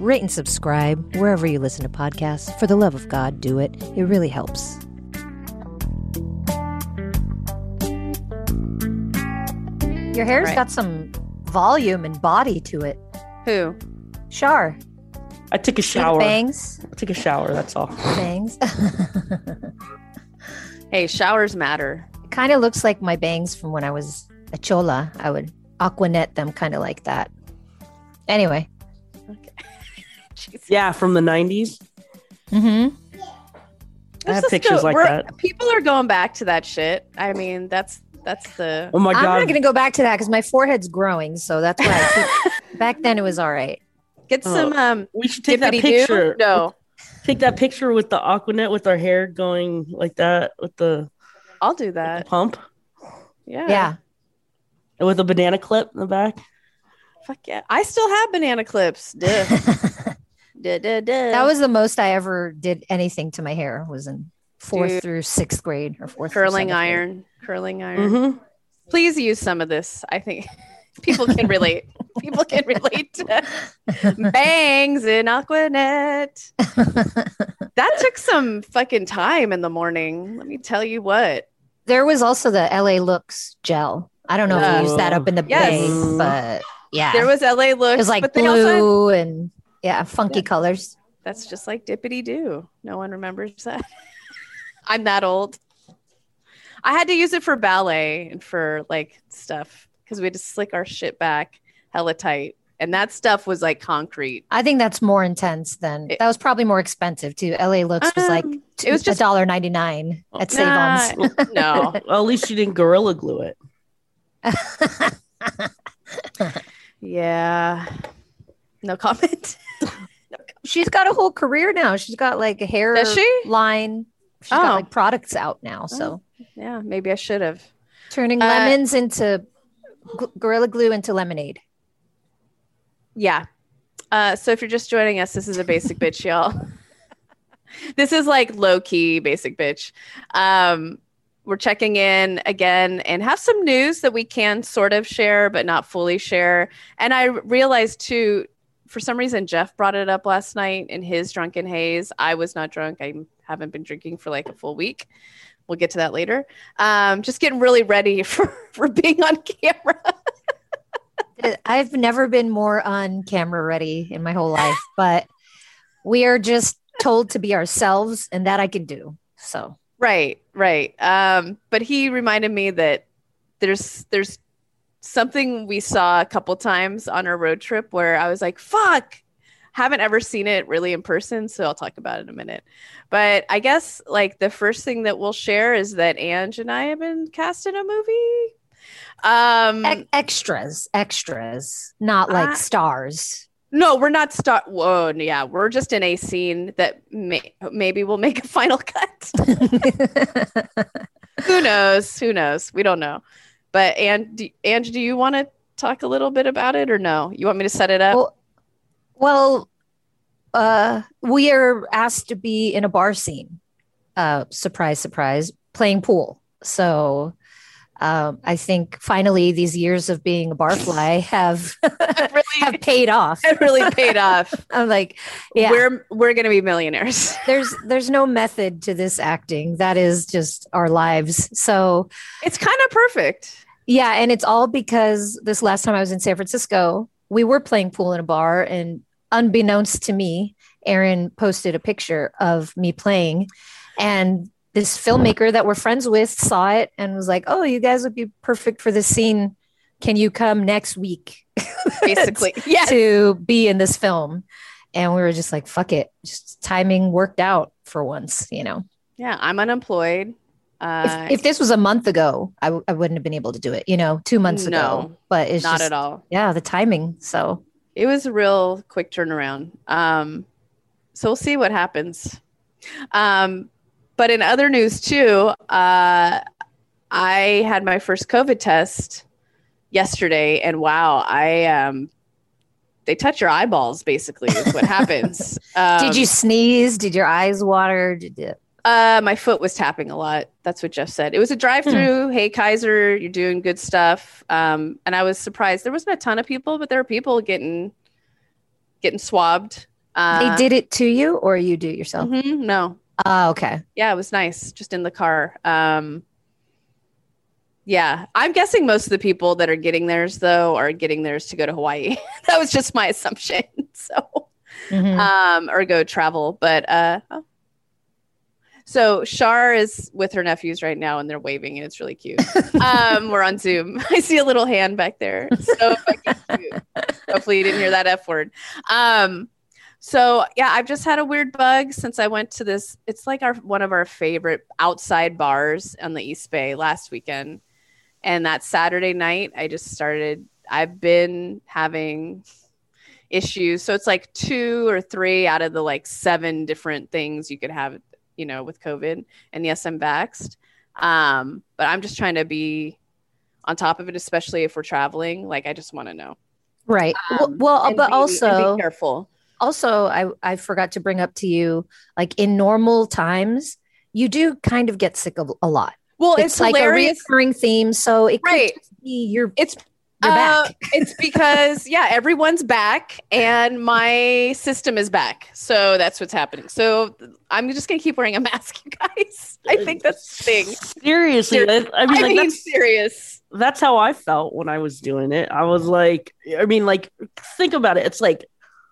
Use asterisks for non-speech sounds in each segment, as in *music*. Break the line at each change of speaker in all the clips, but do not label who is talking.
rate and subscribe wherever you listen to podcasts. For the love of God, do it. It really helps. Your hair's
Right.
got some volume and body to it.
Who?
Shar.
I took a shower.
Bangs.
I took a shower. That's all.
Bangs. *laughs*
Hey, showers matter.
kind of looks like my bangs from when I was a chola. I would aquanet them kind of like that. Anyway.
Okay. *laughs* Jeez.
Yeah, from the '90s.
Mm-hmm.
I have pictures
go-
like that.
People are going back to that shit. I mean, that's that's the
Oh my god!
I'm not going to go back to that because my forehead's growing. So that's why I keep, *laughs* back then it was all right.
get
Oh.
some um
we should take that
dippity-doo.
picture.
No,
Take that picture with the Aqua Net with our hair going like that with the,
I'll do
with the
that.
pump
Yeah.
Yeah.
and with a banana clip in the back.
Fuck yeah. I still have banana clips. Duh. *laughs*
that
duh, duh, duh.
was the most I ever did anything to my hair was in fourth
Dude.
through sixth grade or fourth
curling
seventh grade.
iron. Curling iron.
Mm-hmm.
Please use some of this. I think *laughs* people can relate. people can relate to *laughs* bangs in Aqua Net. *laughs* That took some fucking time in the morning. Let me tell you what.
There was also the LA Looks gel. I don't know if you used that up in the
Yes.
bay, but yeah.
There was LA looks,
it was like
but they also had-
blue and yeah, funky colors.
that's just like dippity doo. No one remembers that. *laughs* I'm that old. I had to use it for ballet and for like stuff because we had to slick our shit back hella tight. And that stuff was like concrete.
I think that's more intense than
It-
that was probably more expensive too. LA Looks was like
Um, it was
a
just
dollar ninety nine at Save
Nah, *laughs* no. *laughs*
Well, at least you didn't gorilla glue it.
Yeah. No comment.
She's got a whole career now. She's got like a hair
Does she?
line. She's
Oh.
got like products out now. So
Yeah, maybe I should have.
turning
Uh,
lemons into gl- gorilla glue into lemonade.
Yeah. Uh, so if you're just joining us, this is a basic *laughs* bitch, y'all. this is like low key basic bitch. Um, we're checking in again and have some news that we can sort of share, but not fully share. And I realized too, for some reason, Jeff brought it up last night in his drunken haze. I was not drunk. I haven't been drinking for like a full week. We'll get to that later. Um, just getting really ready *laughs* for, for being on camera.
I've never been more on camera ready in my whole life, but we are just told to be ourselves, and that I can do. So
Right, right. Um, but he reminded me that there's there's something we saw a couple times on our road trip where I was like, "Fuck." Haven't ever seen it really in person, so I'll talk about it in a minute. But I guess like the first thing that we'll share is that Ange and I have been cast in a movie. Um
E- extras, extras, not like stars.
no, we're not start whoa, yeah, we're just in a scene that may- maybe we'll make a *laughs* final cut. *laughs* who knows who knows we don't know but and do, Ange, do you want to talk a little bit about it or no you want me to set it up
well, well, uh, we are asked to be in a bar scene. Uh, surprise, surprise, playing pool. So. Um, I think finally these years of being a barfly *laughs* have
really,
have paid off.
it really paid off *laughs*
I'm like, yeah,
we're we're gonna be millionaires *laughs*
there's there's no method to this acting. That is just our lives. So
it's kind of perfect
yeah, and it's all because this last time I was in San Francisco, we were playing pool in a bar, and unbeknownst to me, Erin posted a picture of me playing, and this filmmaker that we're friends with saw it and was like, "Oh, you guys would be perfect for this scene. Can you come next week *laughs*
basically yeah *laughs*
to be in this film?" And we were just like, "Fuck it, just timing worked out for once," you know.
yeah i'm unemployed uh
if, if this was a month ago, I, w- I wouldn't have been able to do it, you know, two months
No,
ago. But it's
not
just,
at all
yeah, the timing. So
it was a real quick turnaround um so we'll see what happens um but in other news too, uh, I had my first COVID test yesterday, and wow, I um, they touch your eyeballs. Basically, is what happens. Um, *laughs*
Did you sneeze? Did your eyes water? Did you?
Uh, my foot was tapping a lot. That's what Jeff said. It was a drive-through. Hey, Kaiser, you're doing good stuff. Um, and I was surprised. There wasn't a ton of people, but there were people getting getting swabbed. Uh,
they did it to you, or you do it yourself?
mhm, no,
Oh, okay.
yeah, it was nice. Just in the car. Um, yeah, I'm guessing most of the people that are getting theirs though are getting theirs to go to Hawaii. *laughs* that was just my assumption. *laughs* So
Mhm.
um, or go travel. But uh, oh. So Shar is with her nephews right now, and they're waving, and it's really cute. *laughs* um, we're on Zoom. *laughs* I see a little hand back there. So cute. Hopefully, you didn't hear that f word. Um, so yeah, I've just had a weird bug since I went to this. It's like our one of our favorite outside bars on the East Bay last weekend, and that Saturday night, I just started. I've been having issues. So it's like two or three out of the like seven different things you could have, you know, with COVID. And yes, I'm vaxxed. Um, but I'm just trying to be on top of it, especially if we're traveling. Like, I just want to know.
Right.
Um,
well,
and
but
be-
also,
be careful.
also, I I forgot to bring up to you, like in normal times, you do kind of get sick of a lot.
Well,
it's,
it's,
like
hilarious.
a recurring theme, so it could
Right.
just be your
It's
your
Uh,
back. *laughs*
it's because yeah, everyone's back and my system is back. So that's what's happening. So I'm just gonna keep wearing a mask, *laughs* you guys. I think that's the thing.
Seriously, that- I mean,
I
like
mean,
that's
serious.
that's how I felt when I was doing it. I was like, I mean, like, think about it. It's like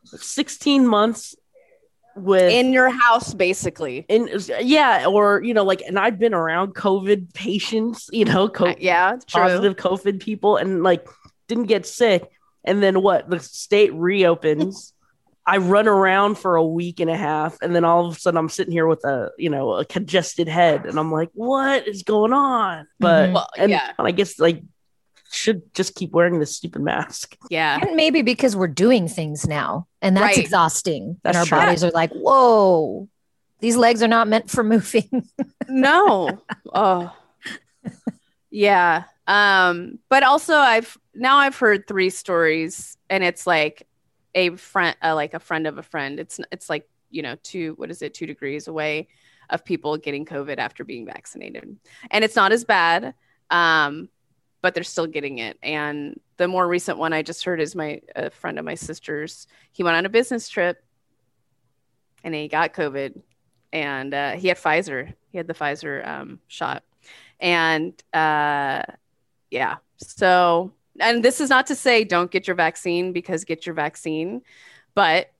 16 months with
In your house, basically.
in yeah, or you know, like, and I've been around COVID patients, you know,
Uh, yeah, true.
positive COVID people, and like didn't get sick. And then what? The state reopens. I run around for a week and a half, and then all of a sudden I'm sitting here with a you know a congested head, and I'm like, what is going on? But.
Well,
and,
yeah.
and I guess like should just keep wearing this stupid mask.
Yeah.
And maybe because we're doing things now, and that's
Right.
exhausting.
That's
and our
true.
bodies are like, whoa, these legs are not meant for moving. *laughs*
No. oh. Yeah. Um, but also I've now I've heard three stories and it's like a friend uh, like a friend of a friend. It's it's like, you know, two what is it, two degrees away of people getting COVID after being vaccinated. And it's not as bad. Um, but they're still getting it. And the more recent one I just heard is my a friend of my sister's. He went on a business trip and he got COVID and uh, he had Pfizer. He had the Pfizer um, shot, and uh, yeah. So, and this is not to say don't get your vaccine because get your vaccine, but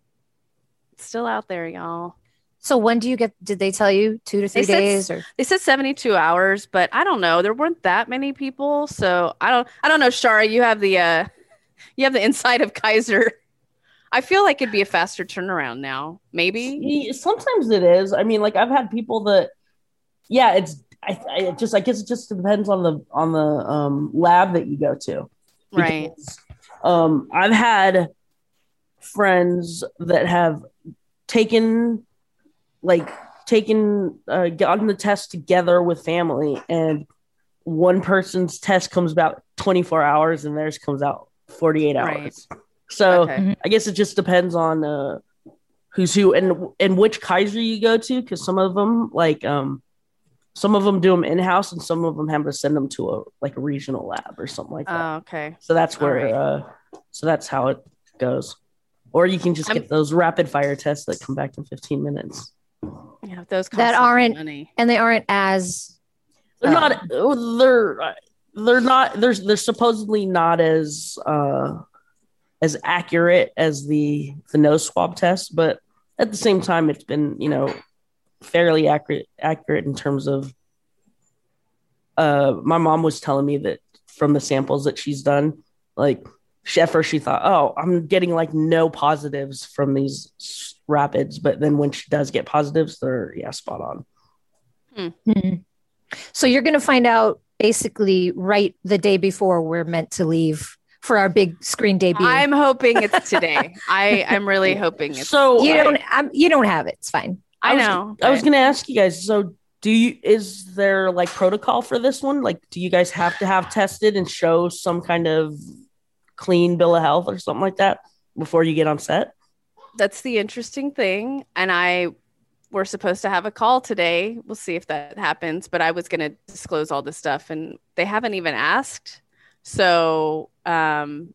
it's still out there, y'all.
so when do you get? Did they tell you two to three
said
days? Or
They said seventy-two hours, but I don't know. There weren't that many people, so I don't. I don't know, Shara. You have the uh, you have the *laughs* inside of Kaiser. I feel like it'd be a faster turnaround now. Maybe.
Yeah, Sometimes it is. I mean, like I've had people that, yeah, it's. I, I just I guess it just depends on the on the um, lab that you go to.
Right.
Because, Um, I've had friends that have taken, like, taken, uh, gotten the test together with family, and one person's test comes about 24 hours and theirs comes out 48
Right.
hours. So
Okay.
I guess it just depends on uh, who's who and and which Kaiser you go to, because some of them like um, some of them do them in house, and some of them have to send them to a like a regional lab or something like that.
Oh, okay.
so that's where
alright.
uh, so that's how it goes. Or you can just
I'm-
get those rapid fire tests that come back in 15 minutes.
Yeah, those
That aren't-
money.
and they aren't as
They're
Uh,
not. They're they're not. They're they're supposedly not as uh, as accurate as the the nose swab test, but at the same time, it's been you know fairly accurate accurate in terms of. Uh, my mom was telling me that from the samples that she's done, like she, at first she thought, oh, I'm getting like no positives from these rapids, but then when she does get positives, they're yeah spot on.
Hmm. So you're going to find out basically right the day before we're meant to leave for our big screen debut.
I'm hoping it's today. *laughs* I I'm really hoping it's.
So
you
I-
don't. I'm, you don't have it. It's fine.
I
was-
know.
I was going to ask you guys. So, Do you is there like protocol for this one? Like, do you guys have to have tested and show some kind of clean bill of health or something like that before you get on set?
That's the interesting thing. And I we're supposed to have a call today. We'll see if that happens. But I was going to disclose all this stuff, and they haven't even asked. So um,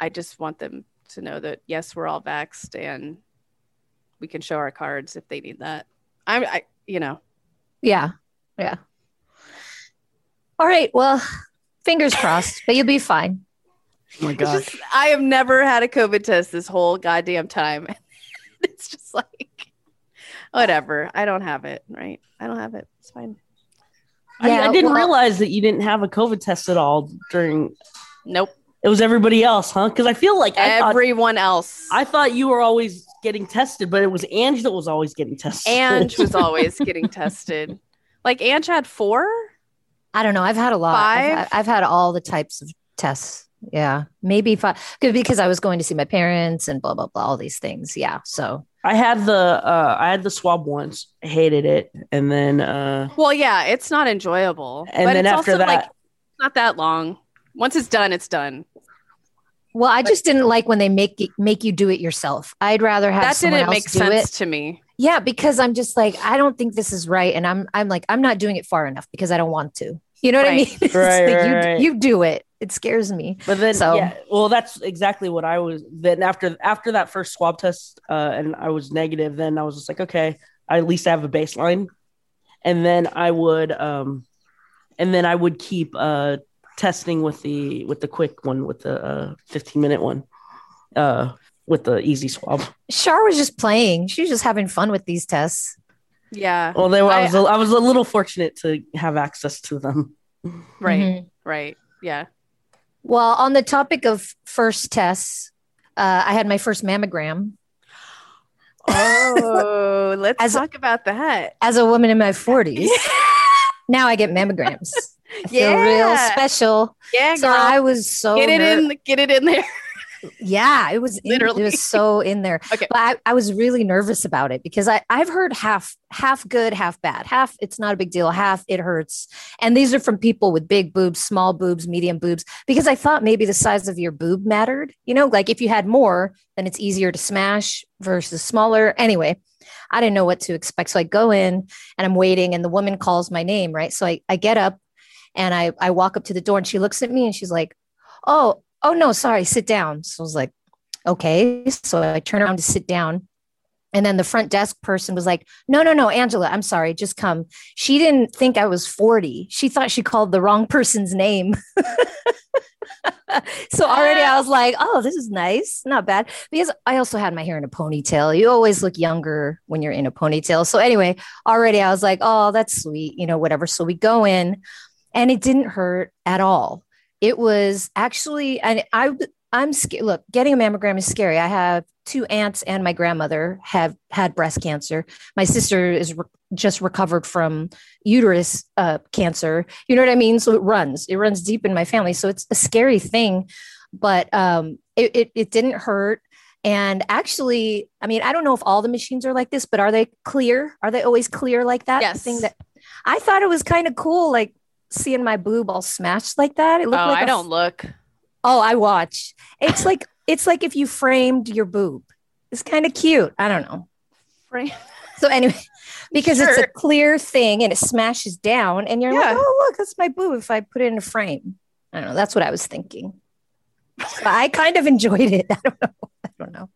I just want them to know that yes, we're all vaxxed, and we can show our cards if they need that. I'm, I, you know,
Yeah. Yeah. All right. Well, fingers crossed, but you'll be fine.
Oh my
it's
gosh.
just I have never had a COVID test this whole goddamn time. *laughs* it's just like whatever. I don't have it. Right? I don't have it. It's fine.
I,
Yeah,
I didn't
well-
realize that you didn't have a COVID test at all during.
Nope.
It was everybody else, huh? Because I feel like I thought,
Everyone else.
I thought you were always getting tested, but it was Ange that was always getting tested.
Ange was *laughs* always getting tested. Like Ange had four.
I don't know. I've had a lot. I've, I've had all the types of tests. Yeah. Maybe five. Good because I was going to see my parents and blah, blah, blah, all these things. Yeah. So,
I had the uh, I had the swab once, hated it, and then uh,
Well, yeah, it's not enjoyable.
and
but
then
it's
after
also,
that,
like not that long. Once it's done, it's done.
Well, I just didn't like when they make it, make you do it yourself. I'd rather have
that
someone
didn't
else
make
do
sense
it.
to me.
Yeah, because I'm just like, I don't think this is right. And I'm, I'm like, I'm not doing it far enough because I don't want to. You know what I mean? *laughs* It's
Right,
like,
right,
you,
right.
you do it. It scares me.
But then,
So-
yeah, well, that's exactly what I was. Then after after that first swab test, uh, and I was negative. Then I was just like, okay, I at least I have a baseline, and then I would, um, and then I would keep uh testing with the with the quick one with the uh 15 minute one, uh, with the easy swab.
Shar was just playing. She was just having fun with these tests.
Yeah.
Well, they, I,
I-
was a, I was a little fortunate to have access to them.
Right.
Mhm.
Right. Yeah.
Well, on the topic of first tests, uh, I had my first mammogram
Oh, *laughs* let's
As-
talk about that.
as a woman in my 40s. *laughs* now I get mammograms. *laughs* I feel real special.
Yeah,
So
girl.
I was so
get it
ner-
in. Get it in there.
Yeah, it was in, it was so in there. *laughs*
Okay.
But I, I was really nervous about it because I, I've heard half half good, half bad. Half it's not a big deal, half it hurts. And these are from people with big boobs, small boobs, medium boobs, because I thought maybe the size of your boob mattered. You know, like if you had more, then it's easier to smash versus smaller. Anyway, I didn't know what to expect. So I go in and I'm waiting, and the woman calls my name, right? So I, I get up and I, I walk up to the door and she looks at me and she's like, Oh, oh no, sorry, sit down. So I was like, okay. So I turn around to sit down. And then the front desk person was like, no, no, no, Angela, I'm sorry, just come. She didn't think I was 40. She thought she called the wrong *laughs* person's name. *laughs* so already I was like, oh, this is nice. Not bad. Because I also had my hair in a ponytail. You always look younger when you're in a ponytail. So anyway, already I was like, oh, that's sweet, you know, whatever. So we go in and it didn't hurt at all. It was actually, and I, I'm scared. Look, getting a mammogram is scary. I have two aunts and my grandmother have had breast cancer. My sister is re- just recovered from uterus uh, cancer. You know what I mean? So it runs, it runs deep in my family. So it's a scary thing, but um, it, it, it didn't hurt. And actually, I mean, I don't know if all the machines are like this, but are they clear? Are they always clear like that? The thing that I thought it was kind of cool, like seeing my boob all smashed like that. It
Oh,
looked like
I
a
don't look.
Oh, I watch. It's like it's like if you framed your boob. It's kind of cute. I don't know.
Right.
So anyway, *laughs* because it's a clear thing and it smashes down, and you're
Yeah.
like, oh look, that's my boob. If I put it in a frame, I don't know. That's what I was thinking. So I kind of enjoyed it. *laughs* I don't know. I don't know.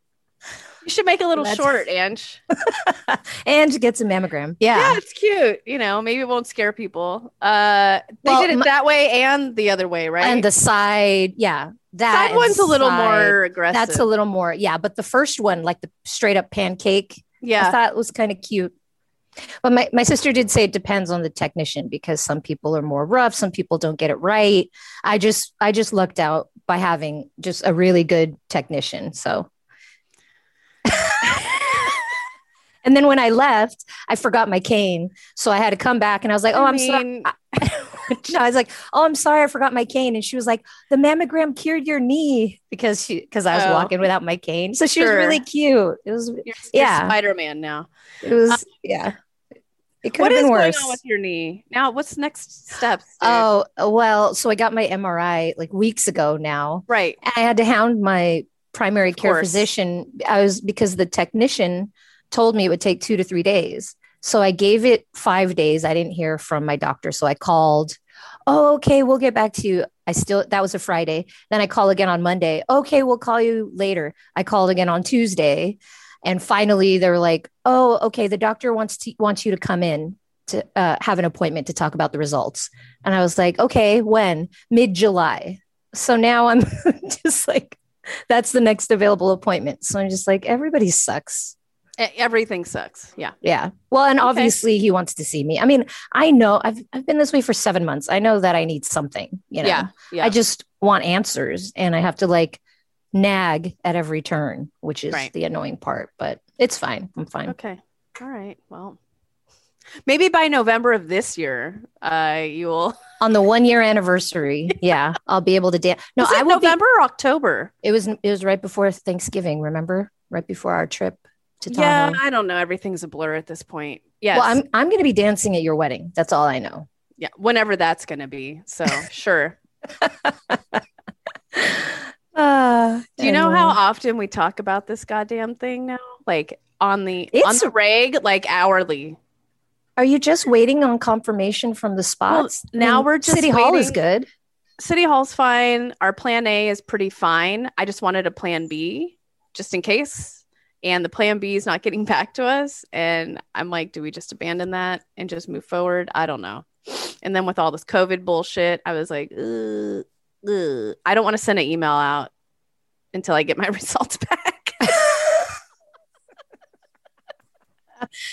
You should make a little
That's-
short, Ange. *laughs*
And gets a mammogram.
Yeah.
Yeah.
it's cute. You know, maybe it won't scare people. Uh, they
Well,
did it
my-
that way and the other way, right?
And the side, yeah, that
side one's a little
side,
more aggressive.
That's a little more, yeah. But the first one, like the straight up pancake, I
yeah.
thought it was kind of cute. But my, my sister did say it depends on the technician because some people are more rough, some people don't get it right. I just I just lucked out by having just a really good technician. So and then when I left, I forgot my cane. So I had to come back and I was like, Oh,
I
I'm sorry.
mean, *laughs*
no, I was like, Oh, I'm sorry, I forgot my cane. And she was like, The mammogram cured your knee because she because I was
Oh.
walking without my cane. So she was really cute. It was
You're,
Yeah.
Spider Man now.
it was um, yeah. It could
What
have
is
been
going
worse.
on with your knee now? What's next steps? dude?
Oh, well, so I got my MRI like weeks ago now.
right.
I had to hound my primary care
course.
physician. I was because the technician told me it would take two to three days. So I gave it five days. I didn't hear from my doctor. So I called. Oh, okay, we'll get back to you. I still, that was a Friday. Then I call again on Monday. Okay, we'll call you later. I called again on Tuesday. And finally, they were like, oh, okay, the doctor wants to wants you to come in to uh, have an appointment to talk about the results. And I was like, okay, when? Mid July. So now I'm *laughs* just like, that's the next available appointment. So I'm just like, everybody sucks.
Everything sucks. Yeah.
Yeah. Well, and
Okay.
obviously he wants to see me. I mean, I know I've I've been this way for seven months. I know that I need something, you know.
Yeah. Yeah.
I just want answers and I have to like nag at every turn, which is
Right.
the annoying part, but it's fine. I'm fine.
Okay. All right. Well, maybe by November of this year, uh, you'll. *laughs*
On the one year anniversary, yeah, I'll be able to dance. No,
Was it
I will
November or October.
It was it was right before Thanksgiving, remember? Right before our trip to Tahoe.
Yeah, I don't know. Everything's a blur at this point. Yeah.
Well, I'm I'm going to be dancing at your wedding. That's all I know.
yeah. Whenever that's going to be. So *laughs* sure. *laughs*
Uh,
Do you know how often we talk about this goddamn thing now? Like on the on
It's-
the reg, like hourly.
Are you just waiting on confirmation from the spots? I
now we're just
City Hall is good.
City Hall's fine. Our plan A is pretty fine. I just wanted a plan B just in case. And the plan B is not getting *laughs* back to us. And I'm like, do we just abandon that and just move forward? I don't know. And then with all this COVID bullshit, I was like, ugh, ugh. I don't want to send an email out until I get my *laughs* results back. *laughs*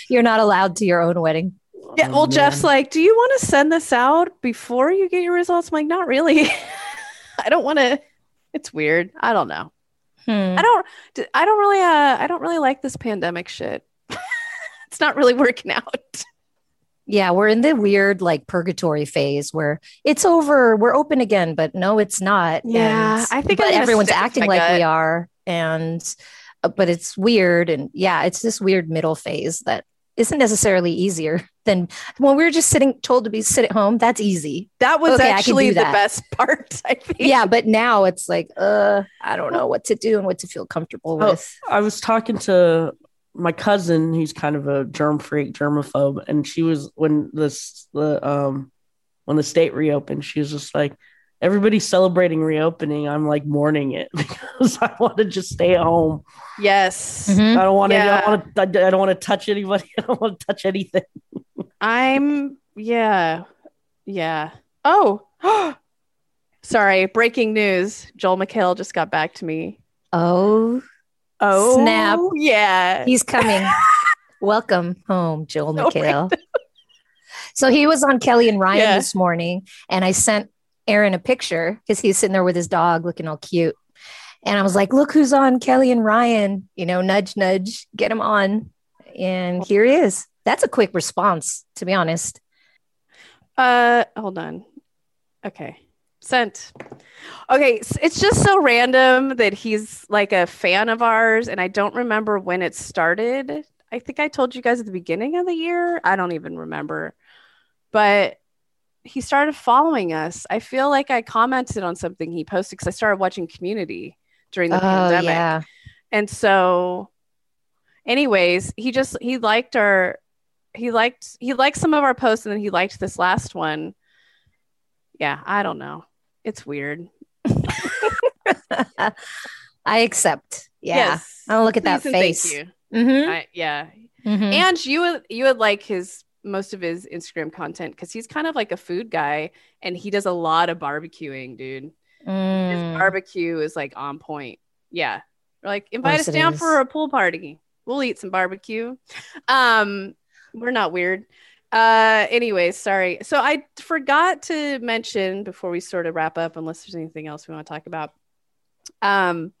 You're not allowed to your own wedding.
yeah.
Oh,
Well, Jeff's
man.
like, do you want to send this out before you get your results? I'm like, not really. I don't want to. It's weird. I don't know.
Hmm.
I don't I don't really uh I don't really like this pandemic shit. *laughs* it's not really working out.
Yeah, we're in the weird like purgatory phase where it's over, we're open again, but no, it's not.
Yeah,
And-
I think
but everyone's acting like we are, and uh, but it's weird, and yeah, it's this weird middle phase that isn't necessarily easier than when we were just sitting told to be sit at home. That's easy.
That was
Okay,
actually the
that.
best *laughs* part, I think.
Yeah, but now it's like, uh, I don't know what to do and what to feel comfortable
Oh,
with.
I was talking to my cousin, who's kind of a germ freak, germaphobe, and she was when this the um when the state reopened, she was just like, everybody's celebrating reopening. I'm like mourning it *laughs* because I want to just stay at home.
Yes.
Mhm.
I don't want to. I
Yeah.
don't want to. I don't want to touch anybody. *laughs* I don't want to touch anything.
I'm yeah. Yeah. Oh. *gasps* Sorry, breaking news. Joel McHale just got back to me.
Oh,
Oh
Snap.
Yeah.
he's coming. *laughs* Welcome home, Joel
Oh,
McHale. so he was on Kelly and Ryan
Yeah.
this morning, and I sent Erin a picture because he's sitting there with his dog looking all cute. And I was like, look who's on Kelly and Ryan, you know, nudge, nudge, get him on. And here he is. That's a quick response, to be honest.
Uh, hold on. Okay, sent. Okay, it's just so random that he's like a fan of ours, and I don't remember when it started. I think I told you guys at the beginning of the year. I don't even remember, but he started following us. I feel like I commented on something he posted because I started watching Community during the
Oh,
pandemic.
yeah.
And so, anyways, he just he liked our he liked he liked some of our posts and then he liked this last one. Yeah, I don't know. It's weird. *laughs*
I accept. Yeah.
Yes.
I'll look at that
Please thank
face. Mhm.
I, yeah.
Mhm.
And you would you would like his most of his Instagram content because he's kind of like a food guy and he does a lot of barbecuing, dude. His
Mm.
barbecue is like on point. Yeah. We're like, invite us down
is.
for a pool party. We'll eat some barbecue. Um, we're not weird. Uh, anyways, sorry. So I forgot to mention before we sort of wrap up, unless there's anything else we want to talk about. Um,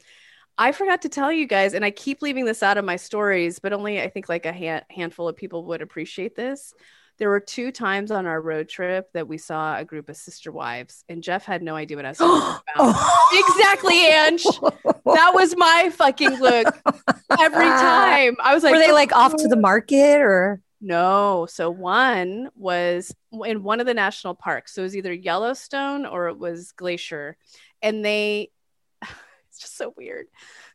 I forgot to tell you guys, and I keep leaving this out of my stories, but only I think like a hand- handful of people would appreciate this. There were two times on our road trip that we saw a group of sister wives, and Jeff had no idea what I was talking *gasps* about. Exactly, Ange. That was my fucking look every *laughs* time. I was like,
Were they like off to the oh. market or?
No. So one was in one of the national parks. So it was either Yellowstone or it was Glacier. And they, it's *laughs* just so weird.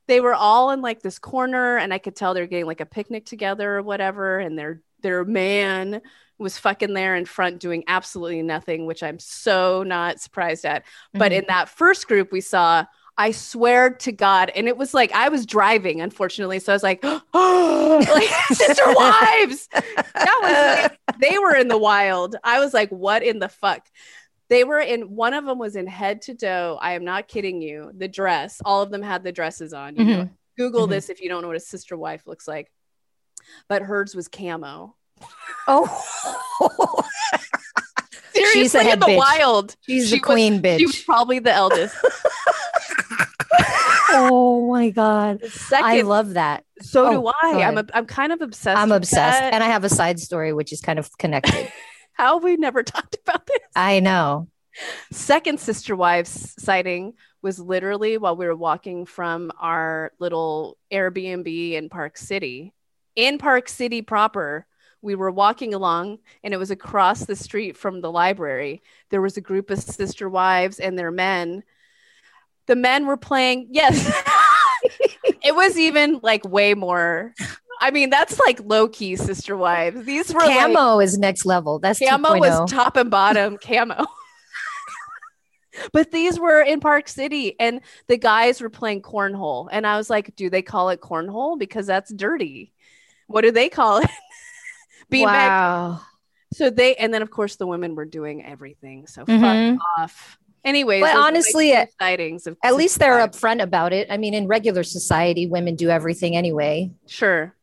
They were all in like this corner, and I could tell they're getting like a picnic together or whatever. And their their man was fucking there in front doing absolutely nothing, which I'm so not surprised at. But
Mhm.
in that first group we saw, I swear to God, and it was like I was driving, unfortunately. So I was like, oh, *gasps* like *laughs* sister wives. That was like, they were in the wild. I was like, what in the fuck? They were in one of them was in head to toe. I am not kidding you. The dress, all of them had the dresses on. You know, Google
Mhm.
this if you don't know what a sister wife looks like. But hers was camo.
Oh, *laughs*
Seriously,
She's
in the
bitch.
wild.
she's
She
the
was-
queen bitch.
She was probably the eldest. *laughs* *laughs*
oh my god,
Second,
I love that.
so
oh,
do I. I'm a. I'm kind of obsessed.
I'm obsessed,
that.
and I have a side story which is kind of connected.
How have we never *laughs* talked about this?
I know.
second sister wives sighting was literally while we were walking from our little Airbnb in Park City. In Park City proper, we were walking along and it was across the street from the library. There was a group of sister wives and their men. The men were playing, yes. *laughs* it was even like way more. I mean, that's like low key sister wives. These were like,
Camo is next level. That's
camo
2.0.
was top and bottom camo. *laughs* but these were in Park City and the guys were playing cornhole. And I was like, do they call it cornhole? Because that's dirty. What do they call it? *laughs* Beanbag.
wow.
So they, and then of course the women were doing everything. So
Mhm.
fuck off. Anyways,
But
those are my
honestly, at-
sightings of
At least they're upfront about it. I mean, in regular society, women do everything anyway.
Sure.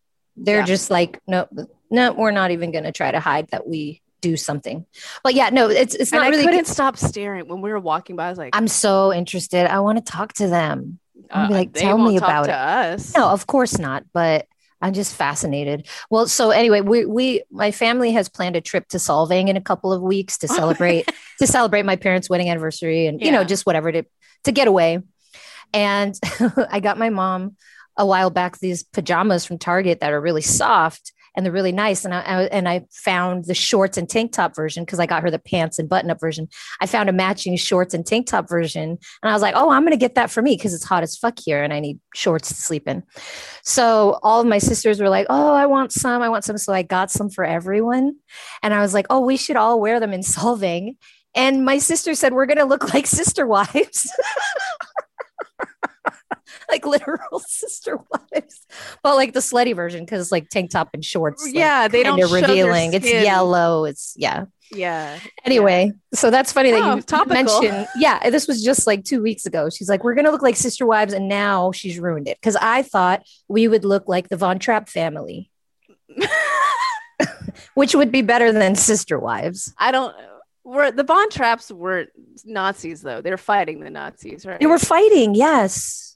They're
Yeah.
just like, no, no, we're not even going to try to hide that we do something. But yeah, no, it's it's
And
not
I
really.
I couldn't stop staring when we were walking by. I was like,
I'm so interested. I want to talk to them.
Uh,
like, tell me about it.
us.
No, of course not. But I'm just fascinated. Well, so anyway, we we my family has planned a trip to Solvang in a couple of weeks to celebrate *laughs* to celebrate my parents' wedding anniversary and you know just whatever to to get away. And *laughs* I got my mom a while back these pajamas from Target that are really soft and they're really nice. And I, I and I found the shorts and tank top version because I got her the pants and button up version. I found a matching shorts and tank top version, and I was like, oh, I'm gonna get that for me because it's hot as fuck here and I need shorts to sleep in. So all of my sisters were like, oh, I want some, I want some. So I got some for everyone, and I was like, oh, we should all wear them in *laughs* Solvang. And my sister said, we're gonna look like sister wives. *laughs* like literal *laughs* sister wives, but like the slutty version because it's like tank top and shorts. like,
yeah, they don't their
revealing. It's yellow. It's yeah.
Yeah.
Anyway, so that's funny that
Oh,
you
topical.
mentioned. Yeah, this was just like two weeks ago. She's like, "We're gonna look like sister wives," and now she's ruined it because I thought we would look like the Von Trapp family, *laughs* which would be better than sister wives.
I don't. Were the Von Trapps weren't Nazis though? They were fighting the Nazis, right?
They were fighting. Yes.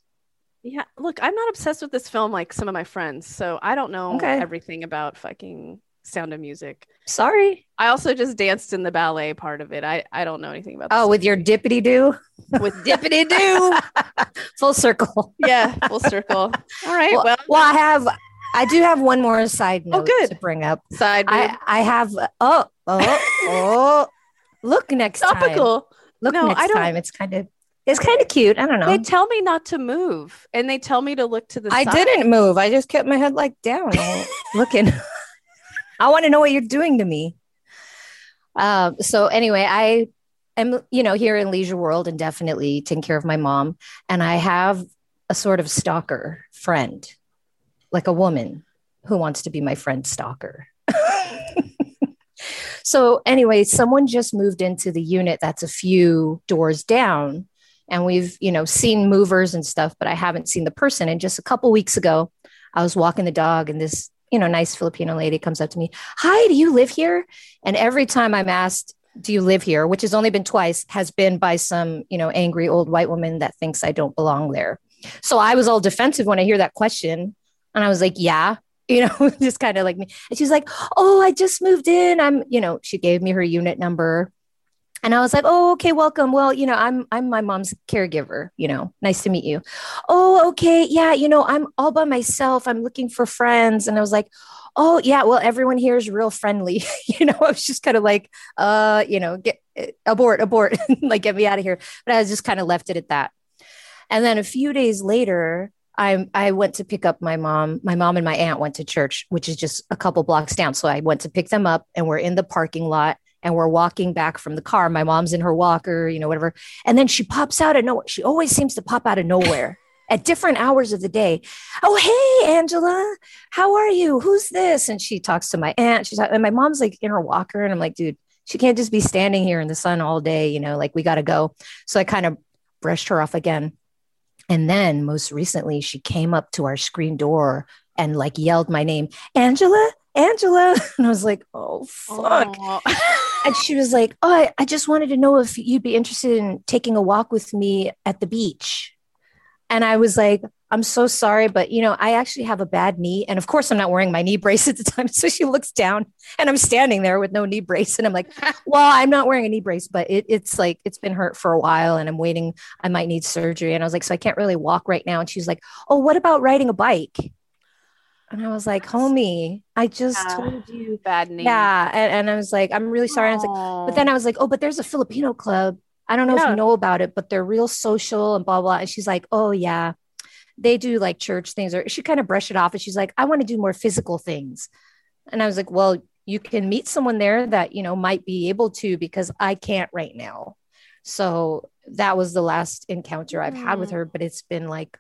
Yeah. Look, I'm not obsessed with this film like some of my friends, so I don't know
Okay.
everything about fucking Sound of Music.
Sorry.
I also just danced in the ballet part of it. I I don't know anything about.
Oh, with your dippity do?
with dippity do. *laughs*
full circle.
yeah, full circle. *laughs* All right.
Well,
Well,
well, I have. I do have one more side
Oh,
note
good.
to bring up.
side.
I I have. Oh oh oh. *laughs* Look next time.
topical.
Look
No,
next
I don't-
time. It's kind of it's kind of cute. I don't know.
They tell me not to move, and they tell me to look to the
I
side.
didn't move. I just kept my head like down, *laughs* looking. I want to know what you're doing to me. Um, so anyway, I am, you know, here in Leisure World and definitely taking care of my mom, and I have a sort of stalker friend, like a woman who wants to be my friend stalker. *laughs* so anyway, someone just moved into the unit that's a few doors down and we've you know seen movers and stuff but i haven't seen the person. And just a couple weeks ago i was walking the dog and this you know nice filipino lady comes up to me hi do you live here? And every time i'm asked do you live here? which has only been twice has been by some you know angry old white woman that thinks i don't belong there. So i was all defensive when i hear that question. And i was like yeah *laughs* you know *laughs* just kind of like me. And she's like oh i just moved in. I'm you know she gave me her unit number And I was like, "Oh, okay, welcome. Well, you know, I'm I'm my mom's caregiver. You know, nice to meet you. Oh, okay, yeah. You know, I'm all by myself. I'm looking for friends." And I was like, "Oh, yeah. Well, everyone here is real friendly. *laughs* you know." I was just kind of like, "Uh, you know, get abort, abort, *laughs* like get me out of here." But I just kind of left it at that. And then a few days later, I I went to pick up my mom. My mom and my aunt went to church, which is just a couple blocks down. So I went to pick them up, and we're in the parking lot and we're walking back from the car. My mom's in her walker, you know, whatever. And then she pops out of nowhere. She always seems to pop out of nowhere *laughs* at different hours of the day. Oh, hey, Angela, how are you? Who's this? And she talks to my aunt. She's and my mom's like in her walker, and I'm like, dude, she can't just be standing here in the sun all day. You know, like we got to go. So I kind of brushed her off again. And then most recently, she came up to our screen door and like yelled my name, Angela, Angela. *laughs* And I was like, oh, fuck. *laughs* and she was like, oh, I, I just wanted to know if you'd be interested in taking a walk with me at the beach. And I was like, I'm so sorry, but you know, I actually have a bad knee. And of course, I'm not wearing my knee brace at the time. *laughs* So she looks down and I'm standing there with no knee brace. And I'm like, *laughs* well, I'm not wearing a knee brace, but it, it's like, it's been hurt for a while and I'm waiting. I might need surgery. And I was like, so I can't really walk right now. And she's like, oh, what about riding a bike? And I was like, homie, I just
Yeah.
told you.
Bad name.
Yeah. And, and I was like, I'm really sorry. I was like, but then I was like, oh, but there's a Filipino club. I don't know if you know about it, but they're real social and blah, blah. And she's like, oh, yeah, they do like church things. Or she kind of brushed it off and she's like, I want to do more physical things. And I was like, well, you can meet someone there that, you know, might be able to because I can't right now. So that was the last encounter I've had with
Mm.
her, but it's been like,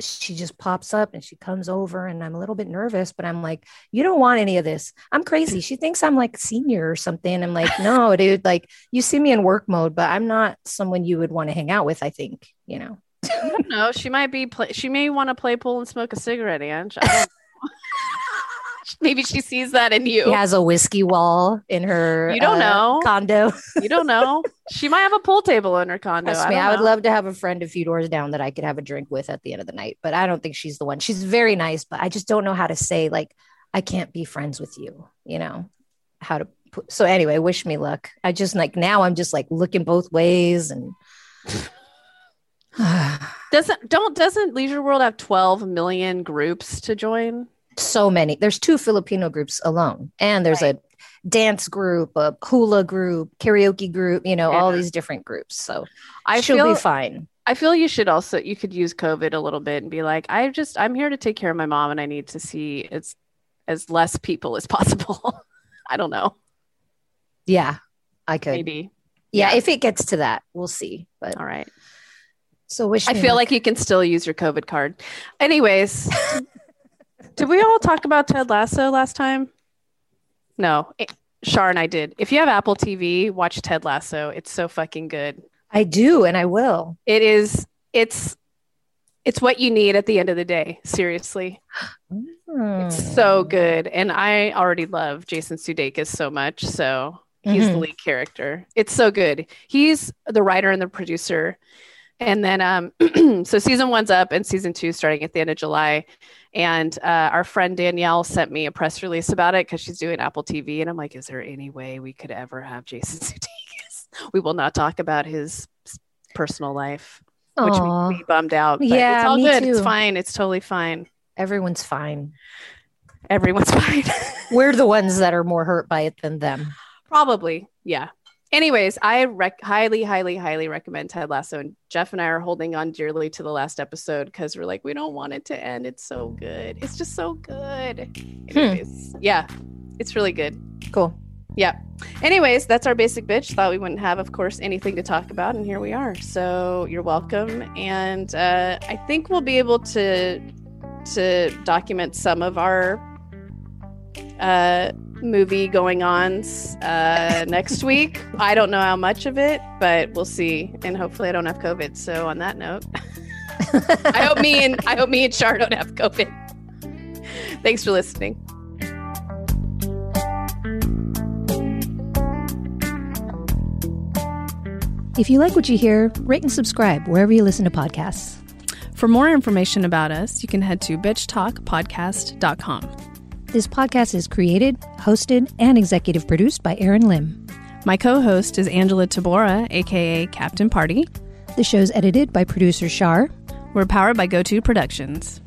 she just pops up and she comes over and I'm a little bit nervous, but I'm like, you don't want any of this. I'm crazy. She thinks I'm like senior or something. I'm like, *laughs* no, dude, like you see me in work mode, but I'm not someone you would want to hang out with, I think, you know.
I don't know. She might be. Play- she may want to play pool and smoke a cigarette, Ange. *laughs* *laughs* Maybe she sees that in you.
She has a whiskey wall in her
You don't
uh,
know.
condo. *laughs*
You don't know. She might have a pool table in her condo.
Trust
I,
me, I would
know.
love to have a friend a few doors down that I could have a drink with at the end of the night, but I don't think she's the one. She's very nice, but I just don't know how to say like I can't be friends with you, you know. How to put so anyway, wish me luck. I just like now I'm just like looking both ways and *sighs* *sighs*
Doesn't don't doesn't Leisure World have 12 million groups to join?
So many. There's two Filipino groups alone, and there's a dance group, a hula group, karaoke group, you know, all these different groups. So
I
she'll
feel
be fine.
I feel you should also you could use COVID a little bit and be like, I just I'm here to take care of my mom and I need to see as as less people as possible. *laughs* I don't know.
Yeah, I could.
Maybe.
Yeah,
Yeah.
if it gets to that, we'll see. But
All right.
so wish
I feel
luck.
like you can still use your COVID card. Anyways, *laughs* did we all talk about Ted Lasso last time? No. Eh, Shar and I did. If you have Apple TV, watch Ted Lasso. It's so fucking good.
I do, and I will.
It is it's it's what you need at the end of the day. Seriously. It's so good. And I already love Jason Sudeikis so much. So he's the
Mhm.
lead character. It's so good. He's the writer and the producer. And then, um, *clears throat* so season one's up and season two starting at the end of July. And uh, our friend Danielle sent me a press release about it because she's doing Apple TV. And I'm like, is there any way we could ever have Jason *laughs* Sudeikis? We will not talk about his personal life, which
Aw,
makes me bummed out. But
Yeah,
it's all good. It's fine. It's totally fine.
everyone's fine.
Everyone's *laughs* fine.
We're the ones that are more hurt by it than them.
Probably, yeah. Anyways, I rec- highly, highly, highly recommend Ted Lasso. And Jeff and I are holding on dearly to the last episode because we're like, we don't want it to end. It's so good. It's just so good. Anyways, yeah, it's really good.
Cool.
Yeah. Anyways, that's our basic bitch. Thought we wouldn't have, of course, anything to talk about, and here we are. So you're welcome. And uh, I think we'll be able to to document some of our uh, movie going on uh, next week. I don't know how much of it, but we'll see. And hopefully, I don't have COVID. So on that note, *laughs* I hope me and I hope me and Shar don't have COVID. Thanks for listening.
If you like what you hear, rate and subscribe wherever you listen to podcasts.
For more information about us, you can head to bitchtalkpodcast.com.
This podcast is created, hosted, and executive produced by Erin Lim.
My co host is Angela Tabora, aka Captain Party.
The show's edited by producer Shar.
We're powered by GoTo Productions.